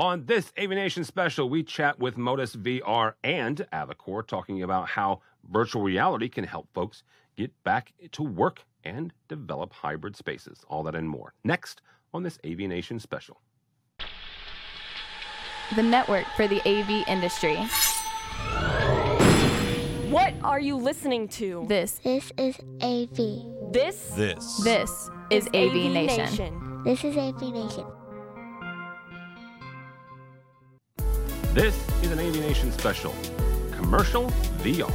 On this AVNation special, we chat with Modus VR and Avocor talking about how virtual reality can help folks get back to work and develop hybrid spaces. All that and more. Next on this AVNation special. The network for the AV industry. What are you listening to? This This is AV. This This. this is AV, Nation. This is AV Nation. This is an AVNation special commercial VR.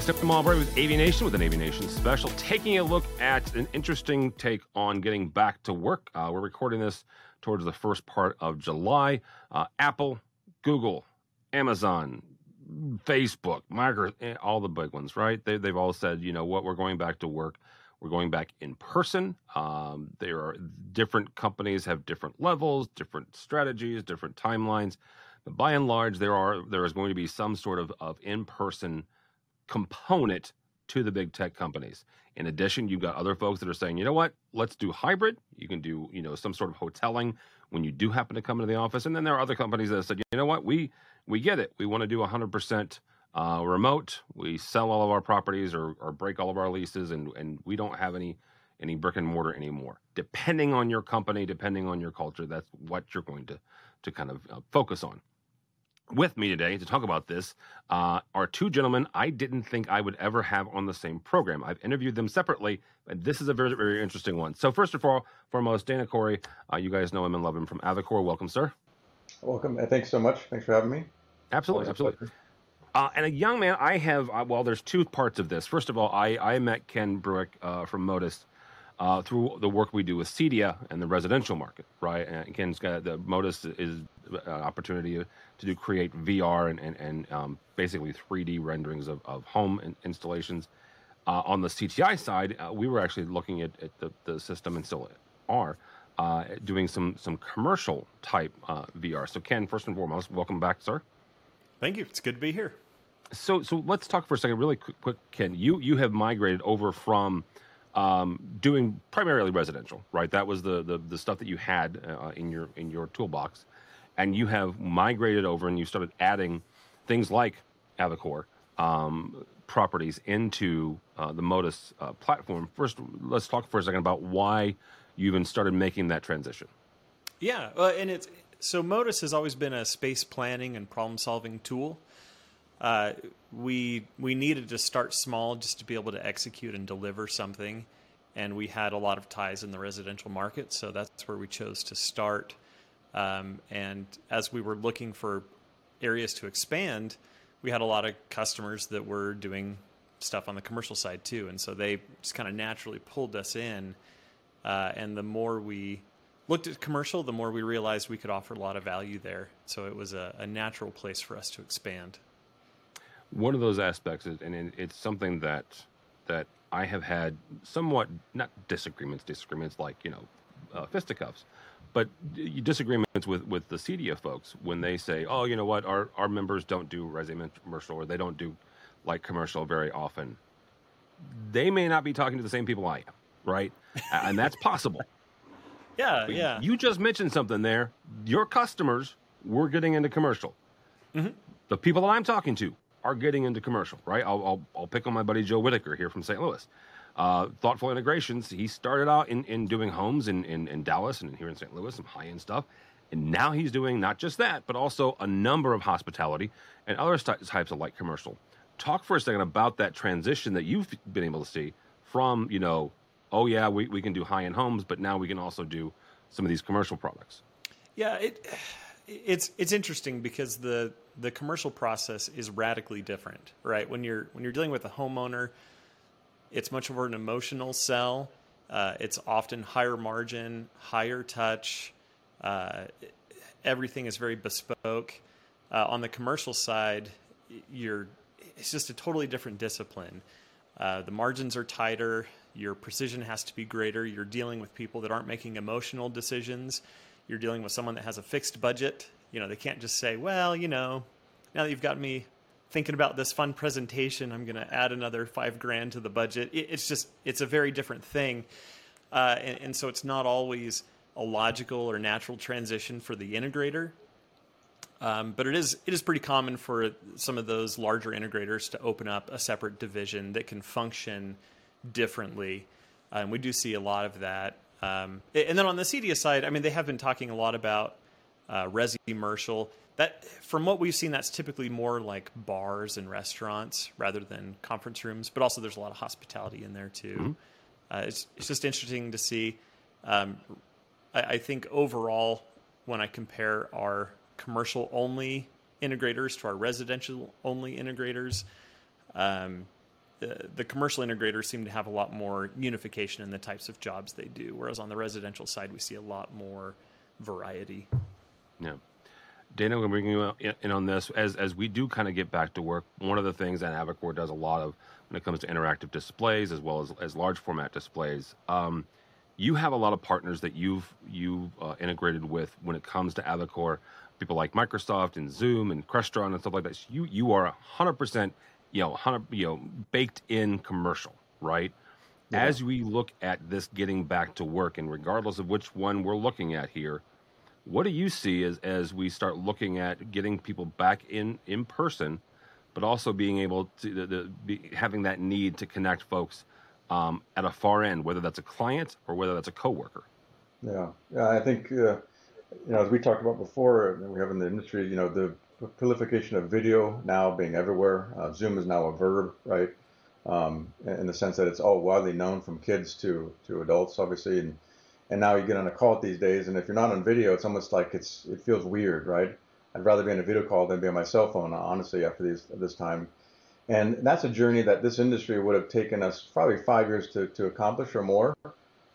Step Marbury with AVNation with an AVNation special, taking a look at an interesting take on getting back to work. Uh, we're recording this towards the first part of July. Uh, Apple, Google, Amazon, Facebook, Microsoft, eh, all the big ones, right? They, they've all said, you know what, we're going back to work. We're going back in person. Um, there are different companies have different levels, different strategies, different timelines. But by and large, there are there is going to be some sort of, of in person component to the big tech companies. In addition, you've got other folks that are saying, you know what, let's do hybrid. You can do, you know, some sort of hoteling when you do happen to come into the office. And then there are other companies that said, you know what, we we get it. We want to do 100% uh, remote. We sell all of our properties or, or break all of our leases, and and we don't have any any brick and mortar anymore. Depending on your company, depending on your culture, that's what you're going to to kind of uh, focus on with me today to talk about this uh, are two gentlemen I didn't think I would ever have on the same program. I've interviewed them separately, and this is a very, very interesting one. So, first of all, foremost, Dana Corey, uh, you guys know him and love him from Avocor. Welcome, sir. Welcome. and Thanks so much. Thanks for having me. Absolutely, Always absolutely. Uh, and a young man, I have, uh, well, there's two parts of this. First of all, I, I met Ken Bruick uh, from Modus uh, through the work we do with Cedia and the residential market, right? And Ken's got the Modus is an opportunity to do create VR and, and, and um, basically 3D renderings of, of home in- installations. Uh, on the CTI side, uh, we were actually looking at, at the, the system and still are uh, doing some some commercial type uh, VR. So, Ken, first and foremost, welcome back, sir. Thank you. It's good to be here. So, so let's talk for a second, really quick, quick Ken. You you have migrated over from um, doing primarily residential, right? That was the the, the stuff that you had uh, in your in your toolbox, and you have migrated over and you started adding things like Avocor um, properties into uh, the Modus uh, platform. First, let's talk for a second about why you even started making that transition. Yeah, uh, and it's so Modus has always been a space planning and problem solving tool. Uh, we we needed to start small just to be able to execute and deliver something, and we had a lot of ties in the residential market, so that's where we chose to start. Um, and as we were looking for areas to expand, we had a lot of customers that were doing stuff on the commercial side too, and so they just kind of naturally pulled us in. Uh, and the more we looked at commercial, the more we realized we could offer a lot of value there. So it was a, a natural place for us to expand. one of those aspects is, and it's something that that I have had somewhat not disagreements, disagreements like you know uh, fisticuffs, but disagreements with with the CEDIA folks when they say, oh, you know what, our our members don't do residential commercial or they don't do like commercial very often. They may not be talking to the same people I am, right? and that's possible. Yeah, But yeah. You just mentioned something there. Your customers were getting into commercial. The people that I'm talking to are getting into commercial, right? I'll, I'll, I'll pick on my buddy Joe Whitaker here from St. Louis. Uh, Thoughtful Integrations, he started out in, in doing homes in, in, in Dallas and here in St. Louis, some high end stuff. And now he's doing not just that, but also a number of hospitality and other types of light commercial. Talk for a second about that transition that you've been able to see from, you know, oh, yeah, we, we can do high end homes, but now we can also do some of these commercial products. Yeah, it it's it's interesting because the the commercial process is radically different, right? When you're when you're dealing with a homeowner, it's much more an emotional sell. Uh, it's often higher margin, higher touch. Uh, everything is very bespoke. Uh, on the commercial side, you're it's just a totally different discipline. Uh, the margins are tighter. Your precision has to be greater. You're dealing with people that aren't making emotional decisions. You're dealing with someone that has a fixed budget. You know, they can't just say, "Well, you know, now that you've got me thinking about this fun presentation, I'm going to add another five grand to the budget." It's just it's a very different thing, uh, and, and so it's not always a logical or natural transition for the integrator. Um, but it is it is pretty common for some of those larger integrators to open up a separate division that can function differently. And um, we do see a lot of that. Um, and then on the CEDIA side, I mean, they have been talking a lot about uh, resi commercial. That, from what we've seen, that's typically more like bars and restaurants rather than conference rooms. But also, there's a lot of hospitality in there too. Mm-hmm. Uh, it's it's just interesting to see. Um, I, I think overall, when I compare our commercial only integrators to our residential only integrators, um, the, the commercial integrators seem to have a lot more unification in the types of jobs they do, whereas on the residential side, we see a lot more variety. Yeah. Dana, I'm going to bring you in on this. As, as we do kind of get back to work, one of the things that Avocor does a lot of when it comes to interactive displays as well as, as large format displays, um, you have a lot of partners that you've you uh, integrated with when it comes to Avocor. People like Microsoft and Zoom and Crestron and stuff like that. So you you are hundred percent you know hundred you know baked in commercial, right? Yeah. As we look at this getting back to work, and regardless of which one we're looking at here, what do you see as as we start looking at getting people back in in person, but also being able to the, the, be, having that need to connect folks um, at a far end, whether that's a client or whether that's a coworker. Yeah, yeah, I think uh, you know as we talked about before, we have in the industry, you know, the proliferation of video now being everywhere. Uh, Zoom is now a verb, right? Um, in the sense that it's all widely known from kids to to adults, obviously, and and now you get on a call these days, and if you're not on video, it's almost like it's it feels weird, right? I'd rather be on a video call than be on my cell phone, honestly, after these this time. And that's a journey that this industry would have taken us probably five years to, to accomplish or more.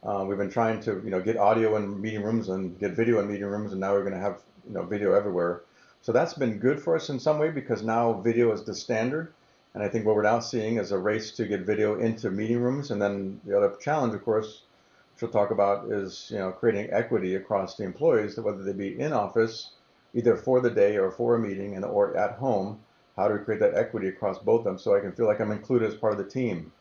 Uh, we've been trying to, you know, get audio in meeting rooms and get video in meeting rooms, and now we're going to have, you know, video everywhere. So that's been good for us in some way because now video is the standard. And I think what we're now seeing is a race to get video into meeting rooms. And then the other challenge, of course, which we'll talk about, is you know creating equity across the employees, whether they be in office, either for the day or for a meeting, and or at home how do we create that equity across both of them so I can feel like I'm included as part of the team,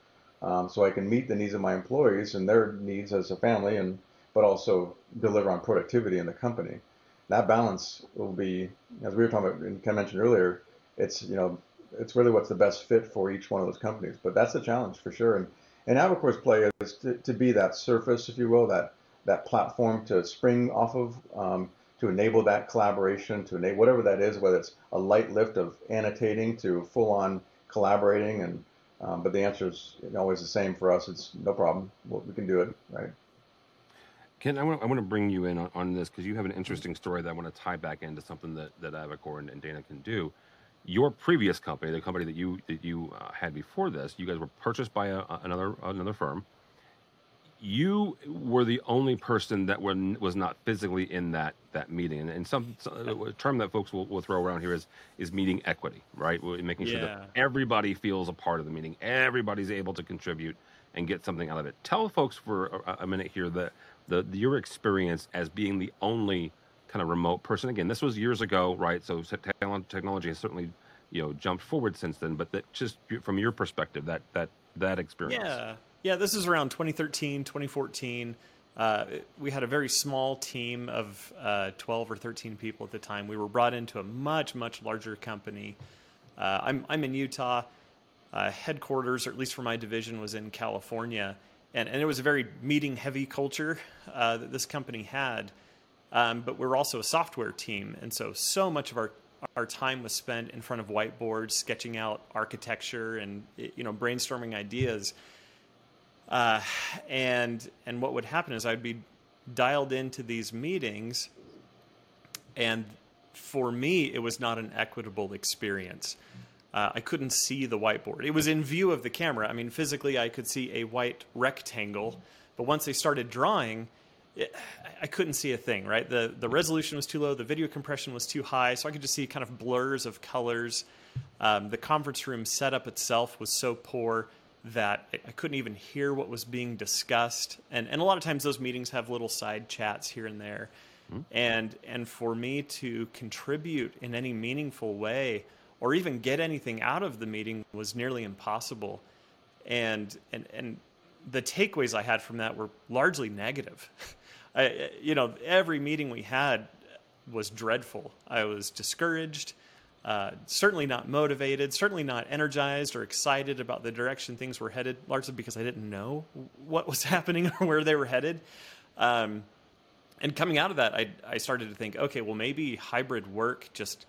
um, so I can meet the needs of my employees and their needs as a family, and but also deliver on productivity in the company. That balance will be, as we were talking about, and Ken mentioned earlier, it's you know it's really what's the best fit for each one of those companies. But that's the challenge for sure. And and Avocor's play is to, to be that surface, if you will, that that platform to spring off of. Um, to enable that collaboration, to enable whatever that is, whether it's a light lift of annotating to full on collaborating. And um, but the answer is always the same for us. It's no problem. We can do it, right? Ken, I want, I want to bring you in on, on this because you have an interesting story that I want to tie back into something that, that Avocor and, and Dana can do. Your previous company, the company that you that you uh, had before this, you guys were purchased by a, another another firm you were the only person that was not physically in that that meeting. And, and some, some a term that folks will, will throw around here is is meeting equity, right? Making sure yeah. that everybody feels a part of the meeting, everybody's able to contribute and get something out of it. Tell folks for a, a minute here that the, the your experience as being the only kind of remote person. Again, this was years ago, right? So technology has certainly you know jumped forward since then. But that just from your perspective, that that that experience. Yeah. Yeah, this is around 2013, 2014. Uh, we had a very small team of uh, 12 or 13 people at the time. We were brought into a much, much larger company. Uh, I'm, I'm in Utah. Uh, headquarters, or at least for my division, was in California. And, and it was a very meeting heavy culture uh, that this company had. Um, but we're also a software team. And so, so much of our, our time was spent in front of whiteboards, sketching out architecture and you know, brainstorming ideas. Uh, and and what would happen is I'd be dialed into these meetings, and for me, it was not an equitable experience. Uh, I couldn't see the whiteboard. It was in view of the camera. I mean, physically, I could see a white rectangle, but once they started drawing, it, I couldn't see a thing. Right, the the resolution was too low, the video compression was too high, so I could just see kind of blurs of colors. Um, the conference room setup itself was so poor that I couldn't even hear what was being discussed. And and a lot of times those meetings have little side chats here and there. Mm-hmm. And and for me to contribute in any meaningful way or even get anything out of the meeting was nearly impossible. And and and the takeaways I had from that were largely negative. I, you know, every meeting we had was dreadful. I was discouraged, uh, certainly not motivated, certainly not energized or excited about the direction things were headed, largely because I didn't know what was happening or where they were headed. Um, and coming out of that, I, I started to think, okay, well, maybe hybrid work just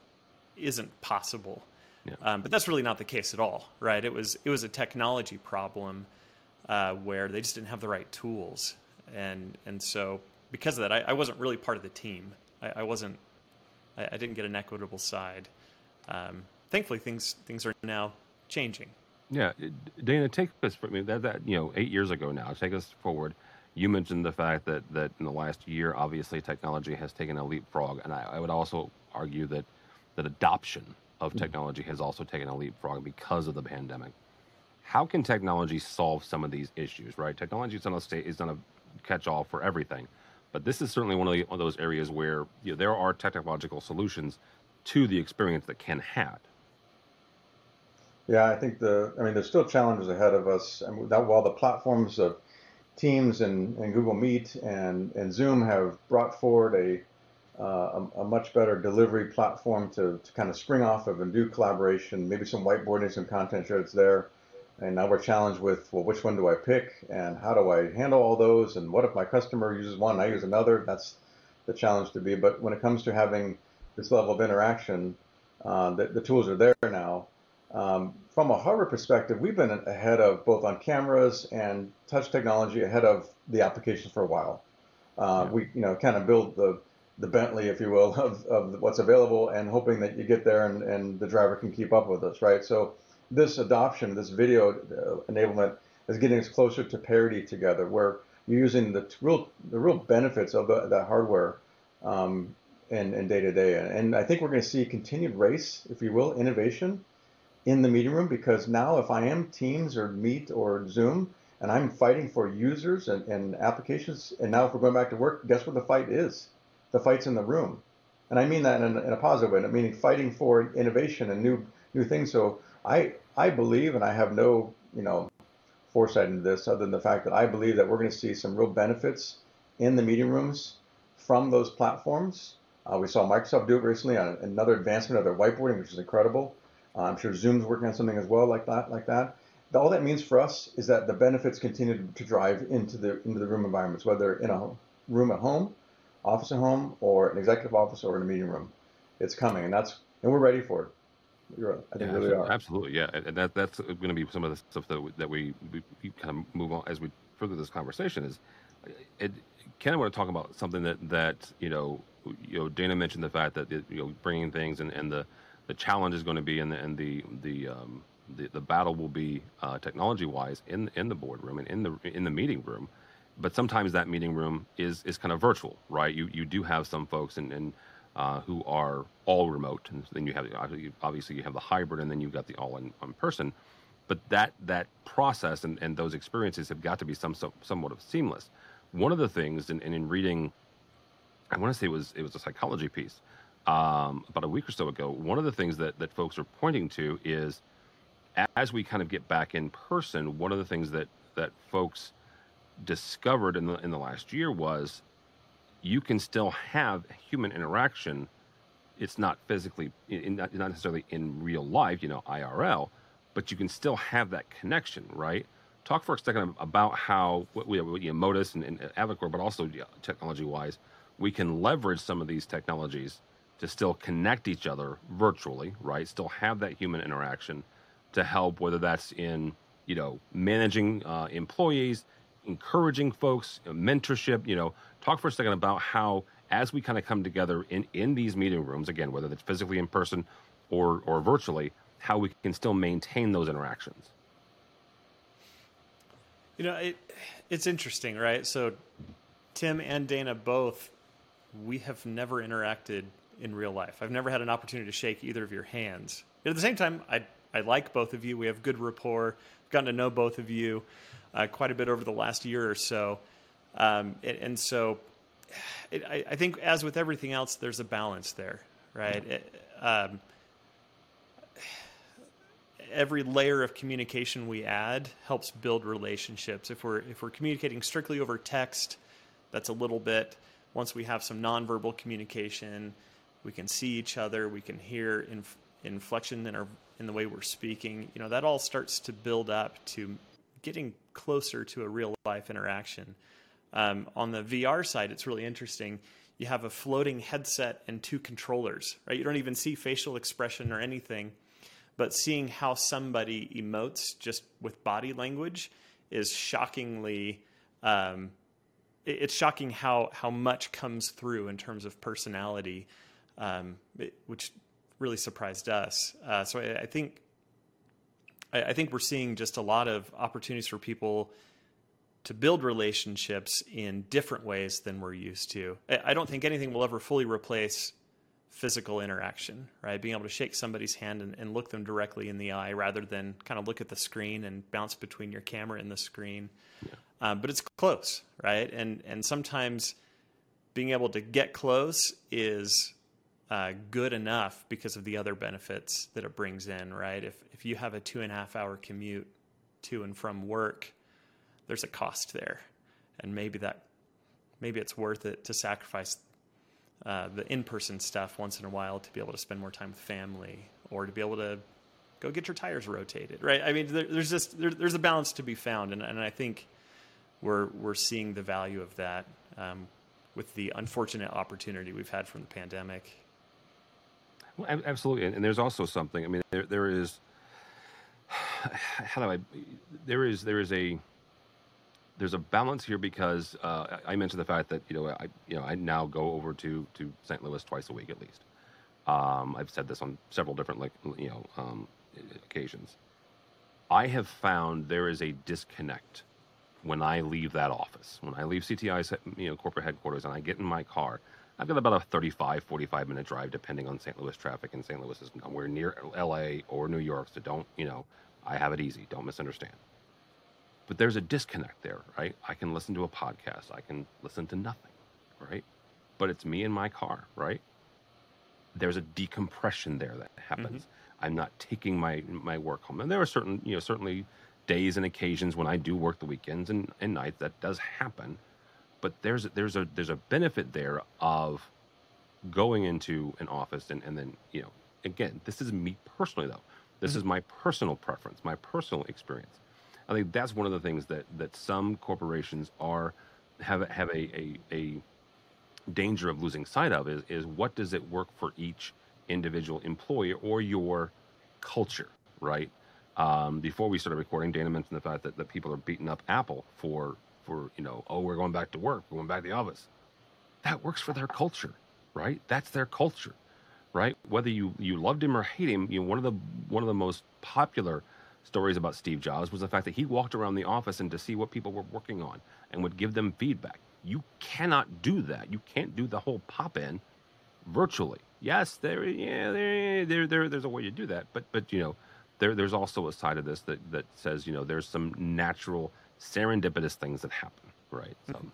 isn't possible. Yeah. Um, but that's really not the case at all, right? It was it was a technology problem uh, where they just didn't have the right tools, and and so because of that, I, I wasn't really part of the team. I, I wasn't. I, I, didn't get an equitable side. Um, thankfully, things things are now changing. Yeah, Dana, take us. I mean, that that you know, eight years ago now. Take us forward. You mentioned the fact that that in the last year, obviously, technology has taken a leapfrog, and I, I would also argue that that adoption of mm-hmm. technology has also taken a leapfrog because of the pandemic. How can technology solve some of these issues? Right, technology is not a state is on a catch-all for everything, but this is certainly one of, the, one of those areas where you know, there are technological solutions to the experience that Ken had. Yeah, I think the I mean there's still challenges ahead of us. Mean, that while the platforms of Teams and, and Google Meet and, and Zoom have brought forward a uh, a, a, much better delivery platform to, to kind of spring off of and do collaboration, maybe some whiteboarding, some content shares there. And now we're challenged with, well, which one do I pick and how do I handle all those? And what if my customer uses one, I use another? That's the challenge to be. But when it comes to having this level of interaction, uh, the, the tools are there now. Um, from a hardware perspective, we've been ahead of both on cameras and touch technology ahead of the applications for a while. Uh, yeah. We, you know, kind of build the the Bentley, if you will, of, of what's available and hoping that you get there and, and the driver can keep up with us, right? So this adoption, this video uh, enablement is getting us closer to parity together where you're using the real, the real benefits of the, the hardware um, in, in day to day. And I think we're going to see continued race, if you will, innovation in the meeting room because now if I am Teams or Meet or Zoom and I'm fighting for users and, and applications, and now if we're going back to work, guess what the fight is? the fight's in the room. And I mean that in, in a positive way, meaning fighting for innovation and new new things. So I I believe, and I have no you know foresight into this other than the fact that I believe that we're going to see some real benefits in the meeting rooms from those platforms. Uh, we saw Microsoft do it recently on another advancement of their whiteboarding, which is incredible. Uh, I'm sure Zoom's working on something as well like that. Like that. All that means for us is that the benefits continue to drive into the into the room environments, whether in a room at home office at home or an executive office or in a meeting room. It's coming, and that's and we're ready for it. You're, I think yeah, really are. Absolutely, yeah. And that that's going to be some of the stuff that we, that we, we, we kind of move on as we further this conversation. Is it, Ken, I want to talk about something that that you know you know Dana mentioned the fact that you know bringing things and, and the the challenge is going to be and the and the the um, the, the battle will be uh, technology wise in in the boardroom and in the in the meeting room but sometimes that meeting room is is kind of virtual, right? You you do have some folks and and uh, who are all remote, and then you have obviously you have the hybrid, and then you've got the all in, in person. But that that process and, and those experiences have got to be some, some somewhat of seamless. One of the things, and in, in, reading, I want to say it was it was a psychology piece um, about a week or so ago. One of the things that that folks are pointing to is as we kind of get back in person, one of the things that that folks discovered in the in the last year was you can still have human interaction. It's not physically, in, not, not necessarily in real life, you know, IRL, but you can still have that connection, right? Talk for a second about how what we, what, you know, Modus and, and Avocor, but also technology-wise, we can leverage some of these technologies to still connect each other virtually, right? Still have that human interaction to help, whether that's in you know managing uh, employees, encouraging folks, mentorship. You know, talk for a second about how, as we kind of come together in in these meeting rooms, again, whether it's physically in person or or virtually, how we can still maintain those interactions. You know, it it's interesting, right? So, Tim and Dana both, we have never interacted in real life. I've never had an opportunity to shake either of your hands. Yet at the same time, I I like both of you. We have good rapport. I've gotten to know both of you uh, quite a bit over the last year or so. Um, and, and, so it, I, I, think, as with everything else, there's a balance there, right? It, um, every layer of communication we add helps build relationships. If we're if we're communicating strictly over text, that's a little bit. Once we have some nonverbal communication, we can see each other, we can hear inf- inflection in our in the way we're speaking. You know, that all starts to build up to getting closer to a real life interaction. Um, on the VR side, it's really interesting. You have a floating headset and two controllers, right? You don't even see facial expression or anything, but seeing how somebody emotes just with body language is shockingly. Um, it's shocking how how much comes through in terms of personality, um, it, which really surprised us. Uh, so I, I think I, I, think we're seeing just a lot of opportunities for people to build relationships in different ways than we're used to. I, I don't think anything will ever fully replace physical interaction, right? Being able to shake somebody's hand and, and, look them directly in the eye rather than kind of look at the screen and bounce between your camera and the screen. Yeah. Um, but it's close, right? And and sometimes being able to get close is uh, good enough because of the other benefits that it brings in, right? If if you have a two and a half hour commute to and from work, there's a cost there, and maybe that maybe it's worth it to sacrifice uh, the in person stuff once in a while to be able to spend more time with family or to be able to go get your tires rotated, right? I mean, there, there's just there, there's a balance to be found, and, and I think we're we're seeing the value of that um, with the unfortunate opportunity we've had from the pandemic well, absolutely, and, and there's also something. I mean, there there is. How do I? There is there is a there's a balance here because uh, I mentioned the fact that you know I you know I now go over to to St. Louis twice a week at least. Um, I've said this on several different like you know um, occasions. I have found there is a disconnect when I leave that office. When I leave CTI's you know corporate headquarters and I get in my car, I've got about a 35, 45 minute drive, depending on St. Louis traffic, and St. Louis is nowhere near LA or New York, so don't, you know, I have it easy. Don't misunderstand. But there's a disconnect there, right? I can listen to a podcast, I can listen to nothing, right? But it's me in my car, right? There's a decompression there that happens. Mm-hmm. I'm not taking my my work home. And there are certain, you know, certainly days and occasions when I do work the weekends and, and nights that does happen but there's there's a there's a benefit there of going into an office and, and then you know again this is me personally though this mm-hmm. is my personal preference my personal experience i think that's one of the things that that some corporations are have have a a, a danger of losing sight of is is what does it work for each individual employee or your culture right um, before we started recording dana mentioned the fact that, that people are beating up apple for for, you know, oh, we're going back to work, we're going back to the office. That works for their culture, right? That's their culture, right? Whether you, you loved him or hate him, you know, one of the one of the most popular stories about Steve Jobs was the fact that he walked around the office and to see what people were working on and would give them feedback. You cannot do that. You can't do the whole pop in virtually. Yes, there yeah, there, there there there's a way to do that, but but you know, there there's also a side of this that that says, you know, there's some natural serendipitous things that happen, right? So, mm-hmm.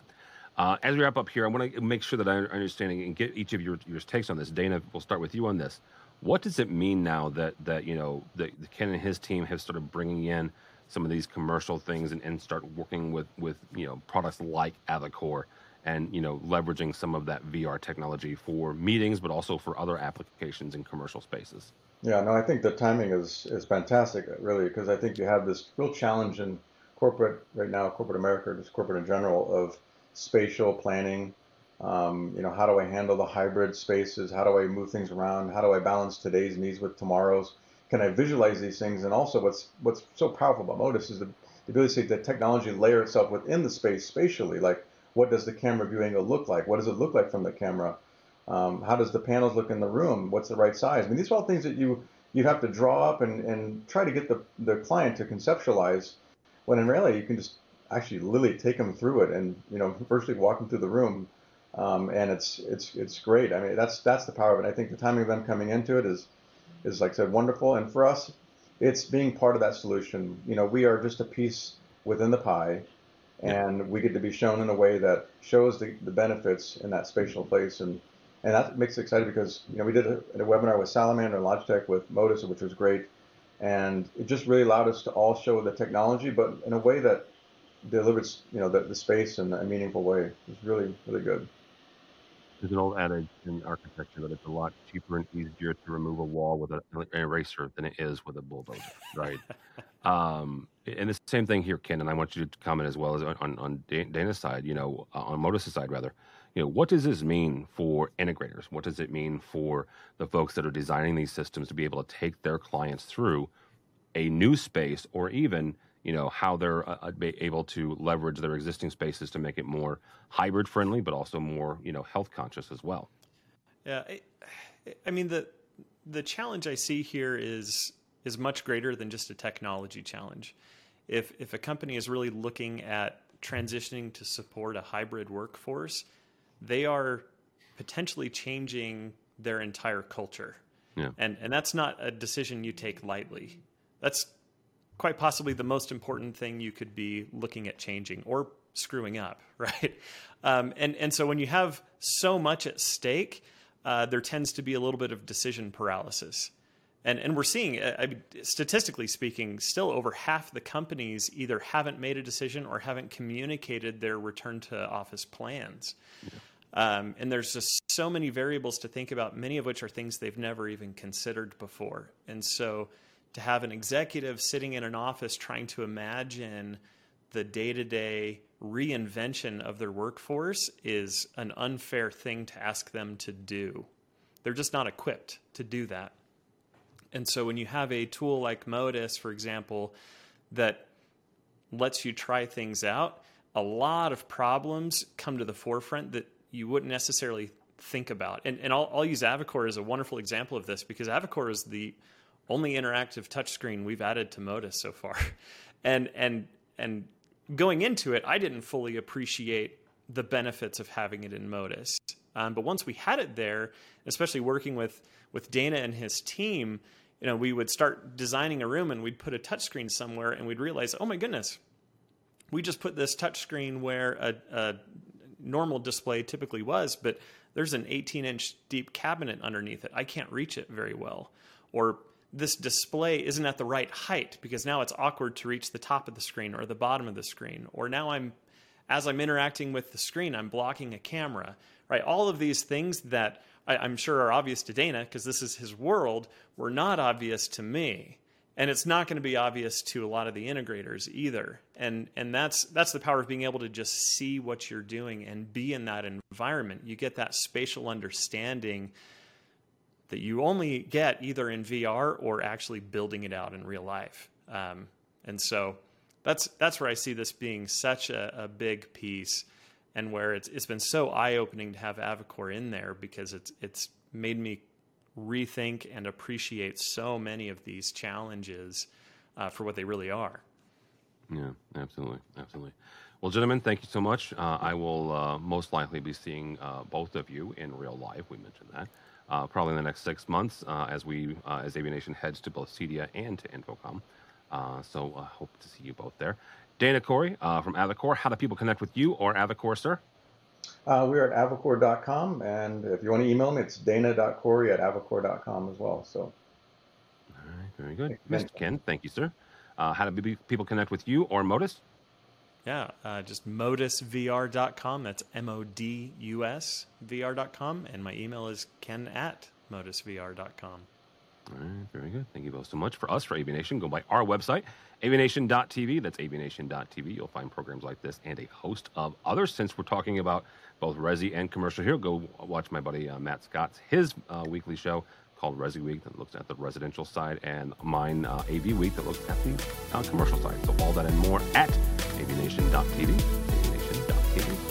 uh, as we wrap up here, I want to make sure that I understand and get each of your, your takes on this. Dana, we'll start with you on this. What does it mean now that that you know that Ken and his team have started bringing in some of these commercial things and, and start working with with you know products like Avocor and you know leveraging some of that VR technology for meetings, but also for other applications in commercial spaces. Yeah, no, I think the timing is is fantastic, really, because I think you have this real challenge in corporate right now, corporate America, just corporate in general, of spatial planning. Um, you know, how do I handle the hybrid spaces? How do I move things around? How do I balance today's needs with tomorrow's? Can I visualize these things? And also, what's what's so powerful about Modus is the, the ability to see the technology layer itself within the space spatially. Like, what does the camera view angle look like? What does it look like from the camera? Um, how does the panels look in the room? What's the right size? I mean, these are all things that you you have to draw up and, and try to get the, the client to conceptualize when in reality, you can just actually literally take them through it and you know virtually walk them through the room, um, and it's it's it's great. I mean, that's that's the power of it. I think the timing of them coming into it is is like I said wonderful, and for us, it's being part of that solution. You know, we are just a piece within the pie, and we get to be shown in a way that shows the, the benefits in that spatial place and and that makes it exciting because you know we did a, a webinar with Salamander and Logitech with Modus, which was great and it just really allowed us to all show the technology, but in a way that delivers you know the, the space in a meaningful way. It's really really good. There's an old adage in architecture that it's a lot cheaper and easier to remove a wall with an eraser than it is with a bulldozer, right? um, and the same thing here, Ken. And I want you to comment as well as on on Dana's side, you know, uh, on Modus' side rather. You know, what does this mean for integrators? What does it mean for the folks that are designing these systems to be able to take their clients through a new space or even you know how they're uh, uh able to leverage their existing spaces to make it more hybrid friendly, but also more you know health conscious as well. Yeah, I, I mean the the challenge I see here is is much greater than just a technology challenge. If if a company is really looking at transitioning to support a hybrid workforce, they are potentially changing their entire culture. Yeah. And and that's not a decision you take lightly. That's quite possibly the most important thing you could be looking at changing or screwing up, right? Um, and and so when you have so much at stake, uh, there tends to be a little bit of decision paralysis. And, and we're seeing, uh, I mean, statistically speaking, still over half the companies either haven't made a decision or haven't communicated their return to office plans. Yeah. Um, and there's just so many variables to think about, many of which are things they've never even considered before. And so to have an executive sitting in an office trying to imagine the day to day reinvention of their workforce is an unfair thing to ask them to do. They're just not equipped to do that. And so when you have a tool like Modus, for example, that lets you try things out, a lot of problems come to the forefront that you wouldn't necessarily think about. And, and I'll, I'll use Avocor as a wonderful example of this because Avocor is the only interactive touchscreen we've added to Modus so far. And and and going into it, I didn't fully appreciate the benefits of having it in Modus. Um, but once we had it there, especially working with with Dana and his team, you know, we would start designing a room and we'd put a touchscreen somewhere and we'd realize, oh my goodness, we just put this touchscreen where a, a normal display typically was, but there's an 18 inch deep cabinet underneath it. I can't reach it very well. Or this display isn't at the right height because now it's awkward to reach the top of the screen or the bottom of the screen. Or now I'm, as I'm interacting with the screen, I'm blocking a camera, right? All of these things that I, am sure are obvious to Dana because this is his world were not obvious to me. And it's not going to be obvious to a lot of the integrators either. And and that's that's the power of being able to just see what you're doing and be in that environment. You get that spatial understanding that you only get either in VR or actually building it out in real life. Um, and so that's that's where I see this being such a, a big piece, and where it's it's been so eye opening to have Avocor in there because it's it's made me rethink and appreciate so many of these challenges uh, for what they really are. Yeah, absolutely, absolutely. Well, gentlemen, thank you so much. Uh, I will uh, most likely be seeing uh, both of you in real life. We mentioned that uh, probably in the next six months uh, as we uh, as AVNation heads to both CEDIA and to InfoComm. Uh, so I hope to see you both there. Dana Corey uh, from Avocor, how do people connect with you or Avocor, sir? Uh, we're at avocor.com, and if you want to email me, it's dana.corey at avocor.com as well. So, all right, very good. Mr. Ken, thank you, sir. how do people connect with you or Modus? Yeah, uh, just modusvr.com. That's M O D U S VR.com. And my email is ken at modusvr.com. All right, very good. Thank you both so much. For us, for AVNation, go by our website, avnation.tv. That's avnation.tv. You'll find programs like this and a host of others. Since we're talking about both Resi and commercial here, go watch my buddy uh, Matt Scott's his uh, weekly show called Resi Week that looks at the residential side, and mine uh, AV Week that looks at the uh, commercial side. So all that and more at avnation.tv, avnation.tv.